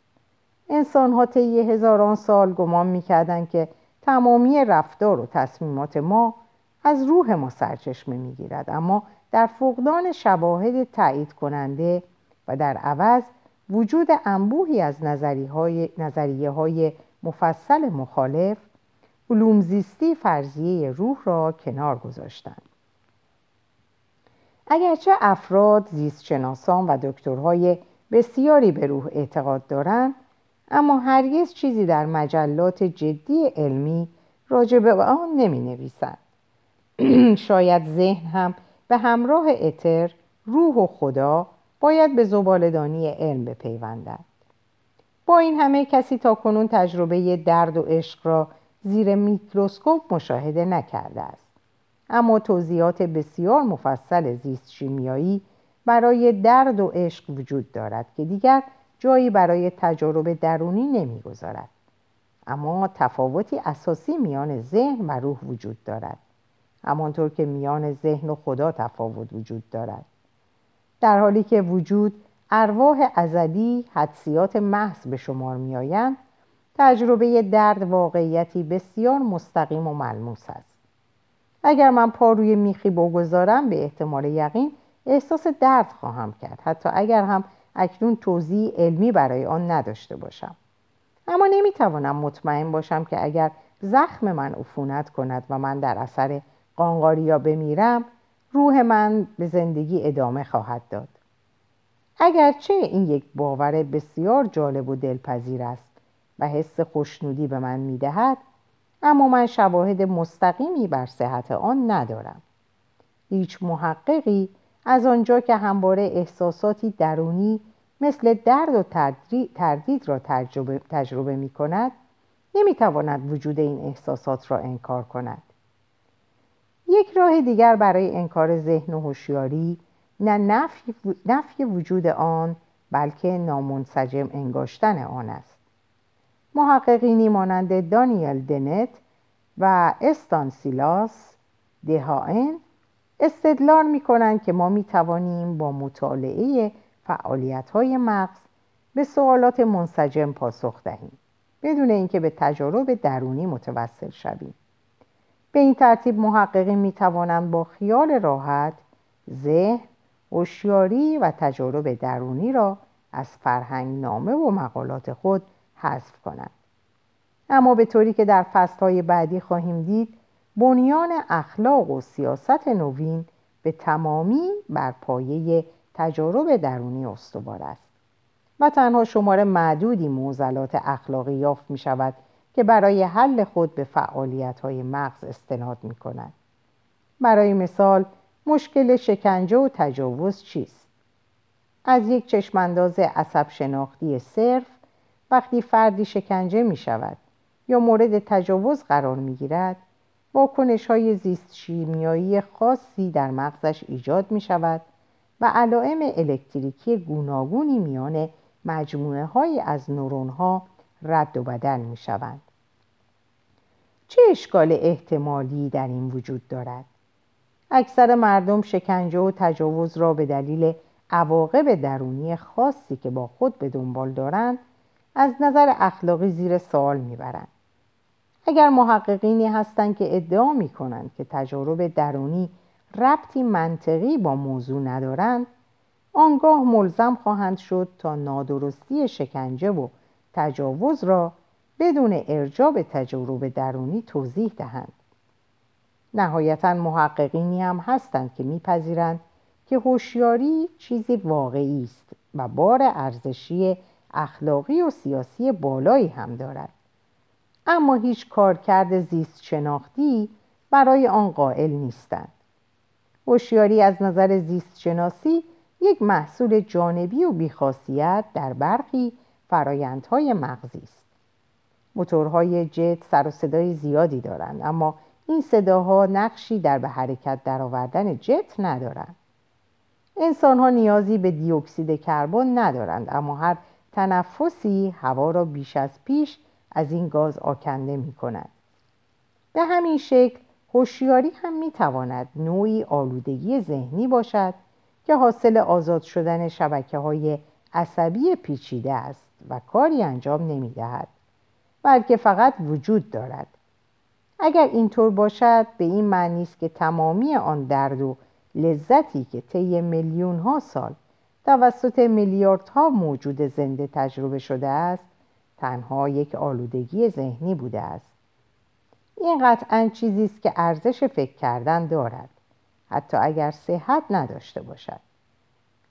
انسان ها طی هزاران سال گمان می‌کردند که تمامی رفتار و تصمیمات ما از روح ما سرچشمه می‌گیرد. اما در فقدان شواهد تایید کننده و در عوض وجود انبوهی از نظریه های مفصل مخالف علوم زیستی فرضیه روح را کنار گذاشتند. اگرچه افراد زیستشناسان و دکترهای بسیاری به روح اعتقاد دارند اما هرگز چیزی در مجلات جدی علمی راجع به آن نمی نویسند. شاید ذهن هم به همراه اتر روح و خدا باید به زبالدانی علم بپیوندد با این همه کسی تا کنون تجربه درد و عشق را زیر میکروسکوپ مشاهده نکرده است اما توضیحات بسیار مفصل زیست شیمیایی برای درد و عشق وجود دارد که دیگر جایی برای تجارب درونی نمی‌گذارد. اما تفاوتی اساسی میان ذهن و روح وجود دارد. همانطور که میان ذهن و خدا تفاوت وجود دارد. در حالی که وجود ارواح ازلی حدسیات محض به شمار میآیند تجربه درد واقعیتی بسیار مستقیم و ملموس است. اگر من پا روی میخی بگذارم به احتمال یقین احساس درد خواهم کرد. حتی اگر هم اکنون توضیح علمی برای آن نداشته باشم. اما نمی‌توانم مطمئن باشم که اگر زخم من عفونت کند و من در اثر قانقاریا بمیرم روح من به زندگی ادامه خواهد داد. اگرچه این یک باور بسیار جالب و دلپذیر است و حس خوشنودی به من می‌دهد اما من شواهد مستقیمی بر صحت آن ندارم. هیچ محققی از آنجا که همواره احساساتی درونی مثل درد و تردید را تجربه, تجربه می کند نمی تواند وجود این احساسات را انکار کند. یک راه دیگر برای انکار ذهن و هوشیاری نه نفی, نفی وجود آن بلکه نامنسجم انگاشتن آن است. محققینی مانند دانیل دنت و استانسیلاس دهائن استدلال می کنند که ما می توانیم با مطالعه فعالیت های مغز به سوالات منسجم پاسخ دهیم بدون اینکه به تجارب درونی متوسل شویم. به این ترتیب محققین می توانند با خیال راحت ذهن هوشیاری و تجارب درونی را از فرهنگ نامه و مقالات خود حذف کنند. اما به طوری که در فصلهای بعدی خواهیم دید بنیان اخلاق و سیاست نوین به تمامی بر پایه تجارب درونی استوار است و تنها شمار معدودی موزلات اخلاقی یافت می شود که برای حل خود به فعالیت های مغز استناد می کند. برای مثال مشکل شکنجه و تجاوز چیست؟ از یک چشمانداز عصب شناختی صرف وقتی فردی شکنجه می شود یا مورد تجاوز قرار می گیرد واکنش های زیست شیمیایی خاصی در مغزش ایجاد می شود و علائم الکتریکی گوناگونی میان مجموعه های از نورون ها رد و بدل می شوند. چه اشکال احتمالی در این وجود دارد؟ اکثر مردم شکنجه و تجاوز را به دلیل عواقب درونی خاصی که با خود به دنبال دارند از نظر اخلاقی زیر سوال می‌برند اگر محققینی هستند که ادعا می کنند که تجارب درونی ربطی منطقی با موضوع ندارند آنگاه ملزم خواهند شد تا نادرستی شکنجه و تجاوز را بدون ارجاع به تجارب درونی توضیح دهند. نهایتا محققینی هم هستند که میپذیرند که هوشیاری چیزی واقعی است و بار ارزشی اخلاقی و سیاسی بالایی هم دارد. اما هیچ کارکرد زیست شناختی برای آن قائل نیستند. هوشیاری از نظر زیست شناسی یک محصول جانبی و بیخاصیت در برخی فرایندهای مغزی است. موتورهای جت سر و صدای زیادی دارند اما این صداها نقشی در به حرکت درآوردن جت ندارند. انسان ها نیازی به دیوکسید کربن ندارند اما هر تنفسی هوا را بیش از پیش از این گاز آکنده می کند. به همین شکل هوشیاری هم می تواند نوعی آلودگی ذهنی باشد که حاصل آزاد شدن شبکه های عصبی پیچیده است و کاری انجام نمی دهد بلکه فقط وجود دارد اگر اینطور باشد به این معنی است که تمامی آن درد و لذتی که طی میلیون ها سال توسط میلیاردها موجود زنده تجربه شده است تنها یک آلودگی ذهنی بوده است. این قطعا چیزی است که ارزش فکر کردن دارد حتی اگر صحت نداشته باشد.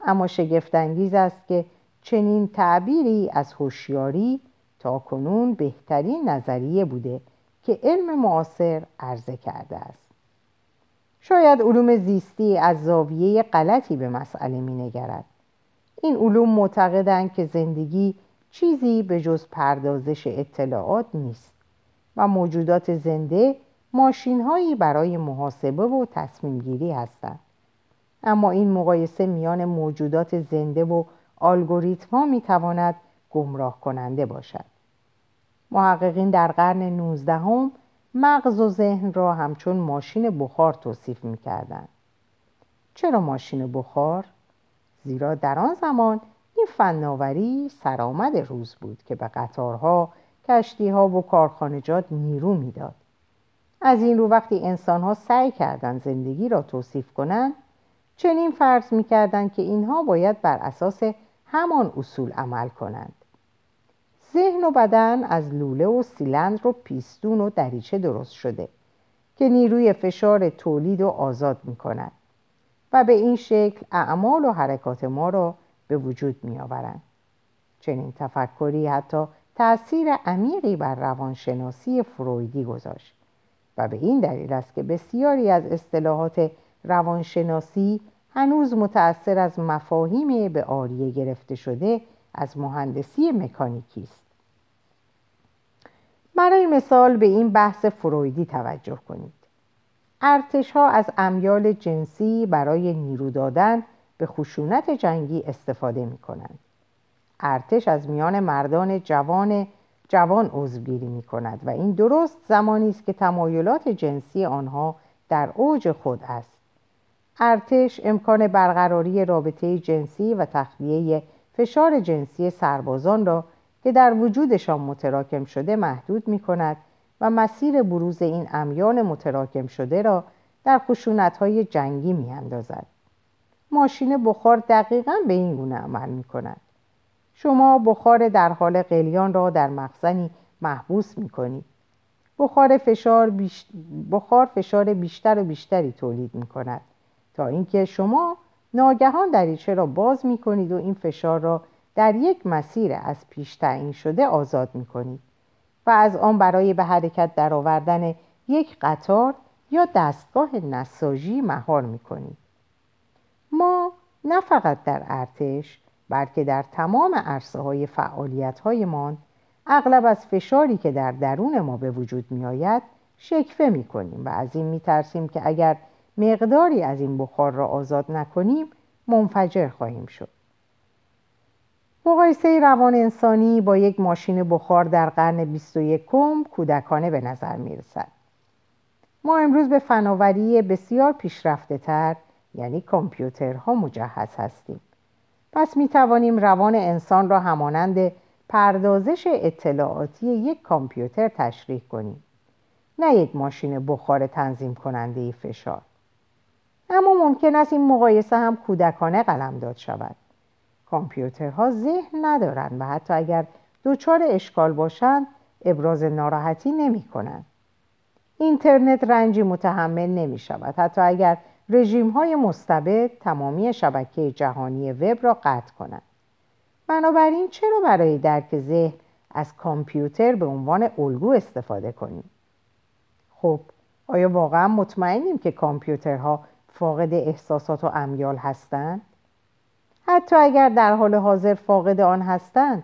اما شگفتانگیز است که چنین تعبیری از هوشیاری تا کنون بهترین نظریه بوده که علم معاصر عرضه کرده است. شاید علوم زیستی از زاویه غلطی به مسئله می نگرد. این علوم معتقدند که زندگی چیزی به جز پردازش اطلاعات نیست و موجودات زنده ماشین هایی برای محاسبه و تصمیم گیری هستند. اما این مقایسه میان موجودات زنده و الگوریتم ها می تواند گمراه کننده باشد. محققین در قرن 19 هم مغز و ذهن را همچون ماشین بخار توصیف می کردن. چرا ماشین بخار؟ زیرا در آن زمان این فناوری سرآمد روز بود که به قطارها، کشتیها و کارخانجات نیرو می‌داد. از این رو وقتی انسانها سعی کردند زندگی را توصیف کنند چنین فرض می‌کردند که اینها باید بر اساس همان اصول عمل کنند ذهن و بدن از لوله و سیلندر و پیستون و دریچه درست شده که نیروی فشار تولید و آزاد می کند و به این شکل اعمال و حرکات ما را به وجود می آورند. چنین تفکری حتی تأثیر عمیقی بر روانشناسی فرویدی گذاشت و به این دلیل است که بسیاری از اصطلاحات روانشناسی هنوز متأثر از مفاهیم به آریه گرفته شده از مهندسی مکانیکی است برای مثال به این بحث فرویدی توجه کنید ارتش ها از امیال جنسی برای نیرو دادن به خشونت جنگی استفاده می کنند ارتش از میان مردان جوان جوان عضوگیری می کند و این درست زمانی است که تمایلات جنسی آنها در اوج خود است ارتش امکان برقراری رابطه جنسی و تخلیه فشار جنسی سربازان را که در وجودشان متراکم شده محدود می کند و مسیر بروز این امیان متراکم شده را در خشونت های جنگی می اندازد. ماشین بخار دقیقا به این گونه عمل می کند. شما بخار در حال قلیان را در مخزنی محبوس می کنید. بخار فشار, بخار فشار بیشتر و بیشتری تولید می کند تا اینکه شما ناگهان دریچه را باز می کنید و این فشار را در یک مسیر از پیش تعیین شده آزاد می کنید و از آن برای به حرکت درآوردن یک قطار یا دستگاه نساژی مهار می کنید. ما نه فقط در ارتش بلکه در تمام عرصه های فعالیت هایمان اغلب از فشاری که در درون ما به وجود می آید شکفه می کنیم و از این می ترسیم که اگر مقداری از این بخار را آزاد نکنیم منفجر خواهیم شد. مقایسه روان انسانی با یک ماشین بخار در قرن 21 کودکانه به نظر می رسد. ما امروز به فناوری بسیار پیشرفته تر یعنی کامپیوترها مجهز هستیم. پس می توانیم روان انسان را همانند پردازش اطلاعاتی یک کامپیوتر تشریح کنیم نه یک ماشین بخار تنظیم کننده فشار اما ممکن است این مقایسه هم کودکانه قلمداد شود کامپیوترها ذهن ندارند و حتی اگر دچار اشکال باشند ابراز ناراحتی نمی کنند. اینترنت رنجی متحمل نمی شود حتی اگر رژیم های مستبد تمامی شبکه جهانی وب را قطع کنند. بنابراین چرا برای درک ذهن از کامپیوتر به عنوان الگو استفاده کنیم؟ خب آیا واقعا مطمئنیم که کامپیوترها فاقد احساسات و امیال هستند؟ حتی اگر در حال حاضر فاقد آن هستند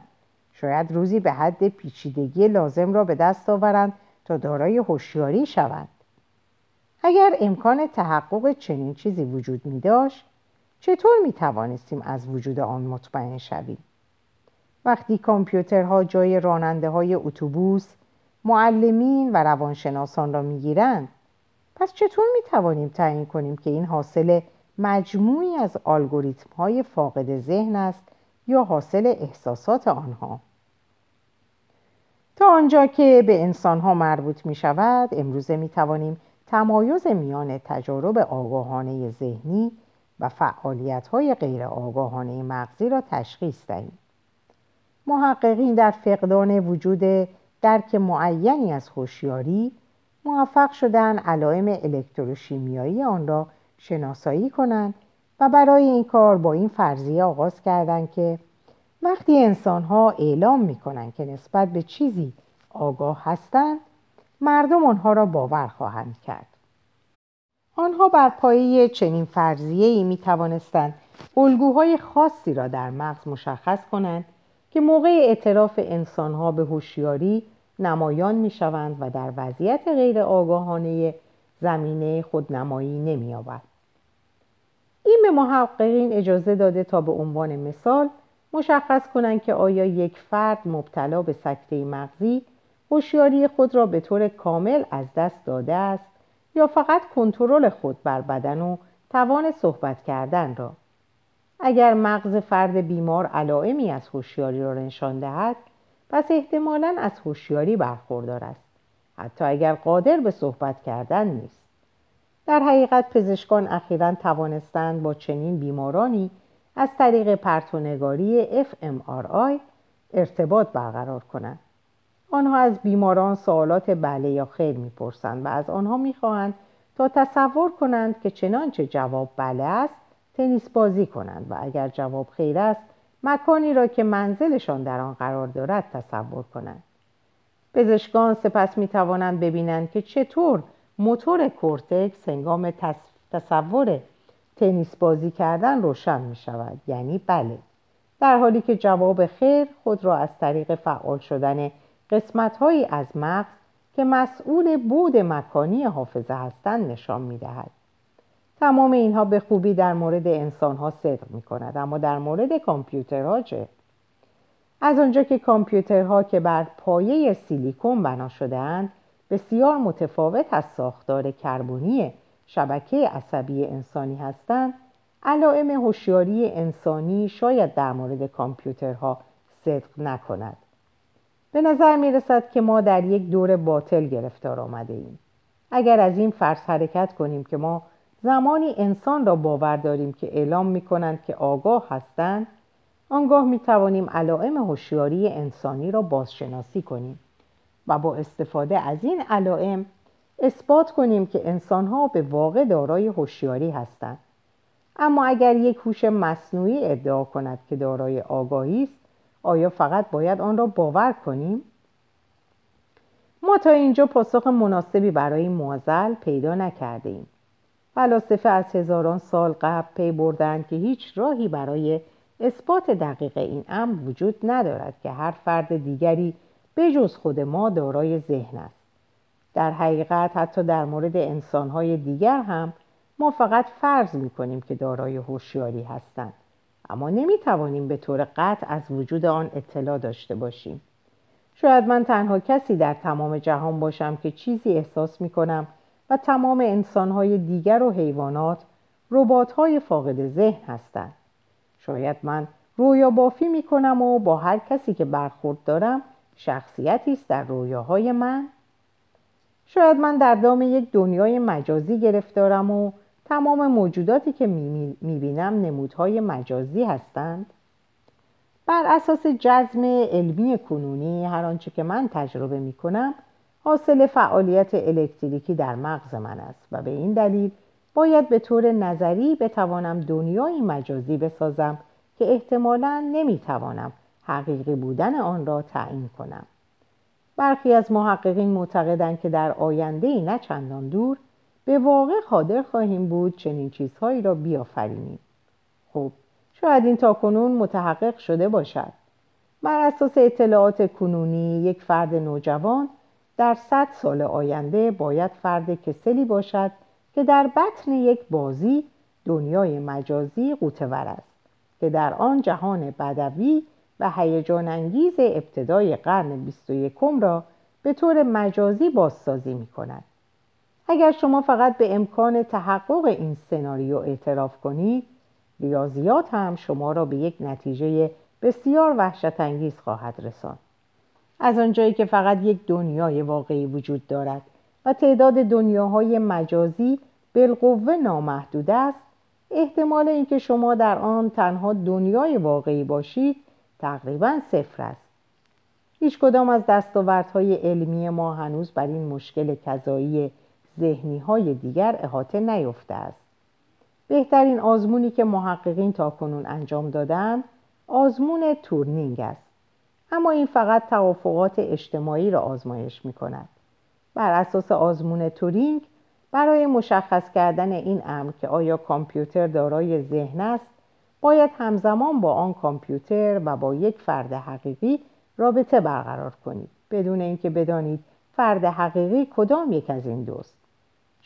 شاید روزی به حد پیچیدگی لازم را به دست آورند تا دارای هوشیاری شوند اگر امکان تحقق چنین چیزی وجود می داشت چطور می توانستیم از وجود آن مطمئن شویم؟ وقتی کامپیوترها جای راننده های اتوبوس معلمین و روانشناسان را می گیرند پس چطور می توانیم تعیین کنیم که این حاصل مجموعی از الگوریتم های فاقد ذهن است یا حاصل احساسات آنها؟ تا آنجا که به انسان ها مربوط می شود امروزه می توانیم تمایز میان تجارب آگاهانه ذهنی و فعالیت های غیر آگاهانه مغزی را تشخیص دهیم. محققین در فقدان وجود درک معینی از هوشیاری موفق شدن علائم الکتروشیمیایی آن را شناسایی کنند و برای این کار با این فرضیه آغاز کردند که وقتی انسانها اعلام می کنند که نسبت به چیزی آگاه هستند مردم آنها را باور خواهند کرد آنها بر پایه چنین فرضیه‌ای می توانستند الگوهای خاصی را در مغز مشخص کنند که موقع اعتراف انسانها به هوشیاری نمایان می شوند و در وضعیت غیر آگاهانه زمینه خودنمایی نمی آورد. این به محققین اجازه داده تا به عنوان مثال مشخص کنند که آیا یک فرد مبتلا به سکته مغزی هوشیاری خود را به طور کامل از دست داده است یا فقط کنترل خود بر بدن و توان صحبت کردن را. اگر مغز فرد بیمار علائمی از هوشیاری را نشان دهد پس احتمالا از هوشیاری برخوردار است حتی اگر قادر به صحبت کردن نیست. در حقیقت پزشکان اخیرا توانستند با چنین بیمارانی از طریق پرتونگاری fMRI ارتباط برقرار کنند. آنها از بیماران سوالات بله یا خیر می‌پرسند و از آنها می‌خواهند تا تصور کنند که چنانچه جواب بله است تنیس بازی کنند و اگر جواب خیر است مکانی را که منزلشان در آن قرار دارد تصور کنند. پزشکان سپس می توانند ببینند که چطور موتور کورتکس هنگام تصور تنیس بازی کردن روشن می شود یعنی بله. در حالی که جواب خیر خود را از طریق فعال شدن قسمت هایی از مغز که مسئول بود مکانی حافظه هستند نشان می دهد. تمام اینها به خوبی در مورد انسان ها صدق می کند اما در مورد کامپیوترها چه؟ از آنجا که کامپیوترها که بر پایه سیلیکون بنا شدهاند بسیار متفاوت از ساختار کربونی شبکه عصبی انسانی هستند علائم هوشیاری انسانی شاید در مورد کامپیوترها صدق نکند به نظر می رسد که ما در یک دور باطل گرفتار آمده ایم. اگر از این فرض حرکت کنیم که ما زمانی انسان را باور داریم که اعلام می کنند که آگاه هستند آنگاه می توانیم علائم هوشیاری انسانی را بازشناسی کنیم و با استفاده از این علائم اثبات کنیم که انسانها به واقع دارای هوشیاری هستند. اما اگر یک هوش مصنوعی ادعا کند که دارای آگاهی است آیا فقط باید آن را باور کنیم؟ ما تا اینجا پاسخ مناسبی برای معضل پیدا نکرده ایم فلاسفه از هزاران سال قبل پی بردند که هیچ راهی برای اثبات دقیق این امر وجود ندارد که هر فرد دیگری بجز خود ما دارای ذهن است. در حقیقت حتی در مورد انسانهای دیگر هم ما فقط فرض می کنیم که دارای هوشیاری هستند. اما نمی توانیم به طور قطع از وجود آن اطلاع داشته باشیم. شاید من تنها کسی در تمام جهان باشم که چیزی احساس می کنم و تمام انسانهای دیگر و حیوانات های فاقد ذهن هستند. شاید من رویا بافی می کنم و با هر کسی که برخورد دارم شخصیتی است در رویاهای من. شاید من در دام یک دنیای مجازی گرفتارم و تمام موجوداتی که می‌بینم نمودهای مجازی هستند. بر اساس جزم علمی کنونی هر آنچه که من تجربه می کنم حاصل فعالیت الکتریکی در مغز من است و به این دلیل باید به طور نظری بتوانم دنیای مجازی بسازم که احتمالا نمی‌توانم حقیقی بودن آن را تعیین کنم. برخی از محققین معتقدند که در آینده نه چندان دور به واقع قادر خواهیم بود چنین چیزهایی را بیافرینیم خب شاید این تاکنون متحقق شده باشد بر اساس اطلاعات کنونی یک فرد نوجوان در صد سال آینده باید فرد کسلی باشد که در بطن یک بازی دنیای مجازی قوتور است که در آن جهان بدوی و هیجان انگیز ابتدای قرن 21 را به طور مجازی بازسازی می کند. اگر شما فقط به امکان تحقق این سناریو اعتراف کنید ریاضیات هم شما را به یک نتیجه بسیار وحشت انگیز خواهد رساند. از آنجایی که فقط یک دنیای واقعی وجود دارد و تعداد دنیاهای مجازی بالقوه نامحدود است احتمال اینکه شما در آن تنها دنیای واقعی باشید تقریبا صفر است هیچ کدام از دستاوردهای علمی ما هنوز بر این مشکل کذایی ذهنی های دیگر احاطه نیفته است. بهترین آزمونی که محققین تا کنون انجام دادند آزمون تورنینگ است. اما این فقط توافقات اجتماعی را آزمایش می کند بر اساس آزمون تورینگ برای مشخص کردن این امر که آیا کامپیوتر دارای ذهن است باید همزمان با آن کامپیوتر و با یک فرد حقیقی رابطه برقرار کنید. بدون اینکه بدانید فرد حقیقی کدام یک از این دوست.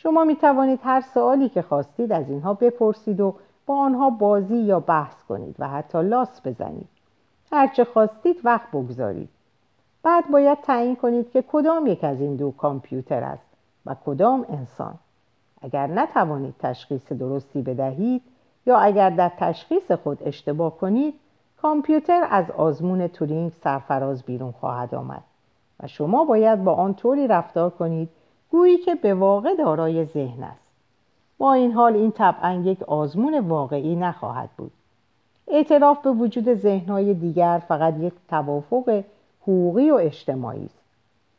شما می توانید هر سوالی که خواستید از اینها بپرسید و با آنها بازی یا بحث کنید و حتی لاس بزنید. هرچه خواستید وقت بگذارید. بعد باید تعیین کنید که کدام یک از این دو کامپیوتر است و کدام انسان. اگر نتوانید تشخیص درستی بدهید یا اگر در تشخیص خود اشتباه کنید کامپیوتر از آزمون تورینگ سرفراز بیرون خواهد آمد و شما باید با آن طوری رفتار کنید گویی که به واقع دارای ذهن است. با این حال این طبعا یک آزمون واقعی نخواهد بود. اعتراف به وجود ذهنهای دیگر فقط یک توافق حقوقی و اجتماعی است.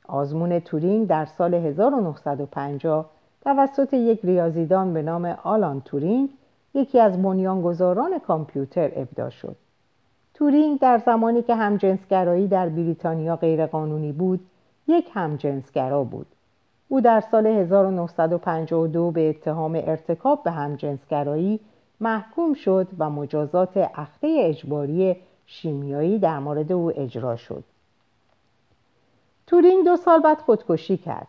آزمون تورینگ در سال 1950 توسط یک ریاضیدان به نام آلان تورینگ یکی از بنیانگذاران کامپیوتر ابدا شد. تورینگ در زمانی که همجنسگرایی در بریتانیا غیرقانونی بود یک همجنسگرا بود. او در سال 1952 به اتهام ارتکاب به همجنسگرایی محکوم شد و مجازات اخته اجباری شیمیایی در مورد او اجرا شد. تورینگ دو سال بعد خودکشی کرد.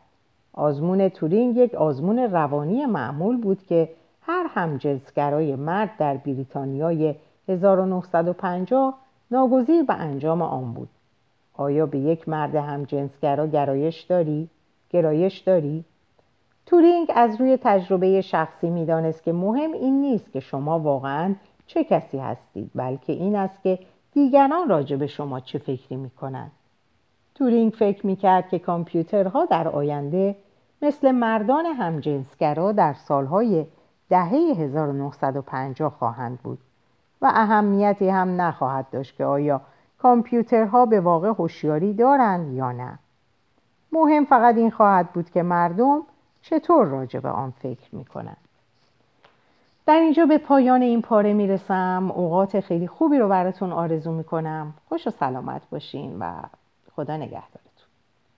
آزمون تورینگ یک آزمون روانی معمول بود که هر همجنسگرای مرد در بریتانیای 1950 ناگزیر به انجام آن بود. آیا به یک مرد همجنسگرا گرایش داری؟ گرایش داری؟ تورینگ از روی تجربه شخصی می‌دانست که مهم این نیست که شما واقعا چه کسی هستید بلکه این است که دیگران راجع به شما چه فکری می‌کنند تورینگ فکر می‌کرد که کامپیوترها در آینده مثل مردان همجنسگرا در سالهای دهه 1950 خواهند بود و اهمیتی هم نخواهد داشت که آیا کامپیوترها به واقع هوشیاری دارند یا نه مهم فقط این خواهد بود که مردم چطور راجع به آن فکر می‌کنند. در اینجا به پایان این پاره می‌رسم. اوقات خیلی خوبی رو براتون آرزو می‌کنم. خوش و سلامت باشین و خدا نگهدار.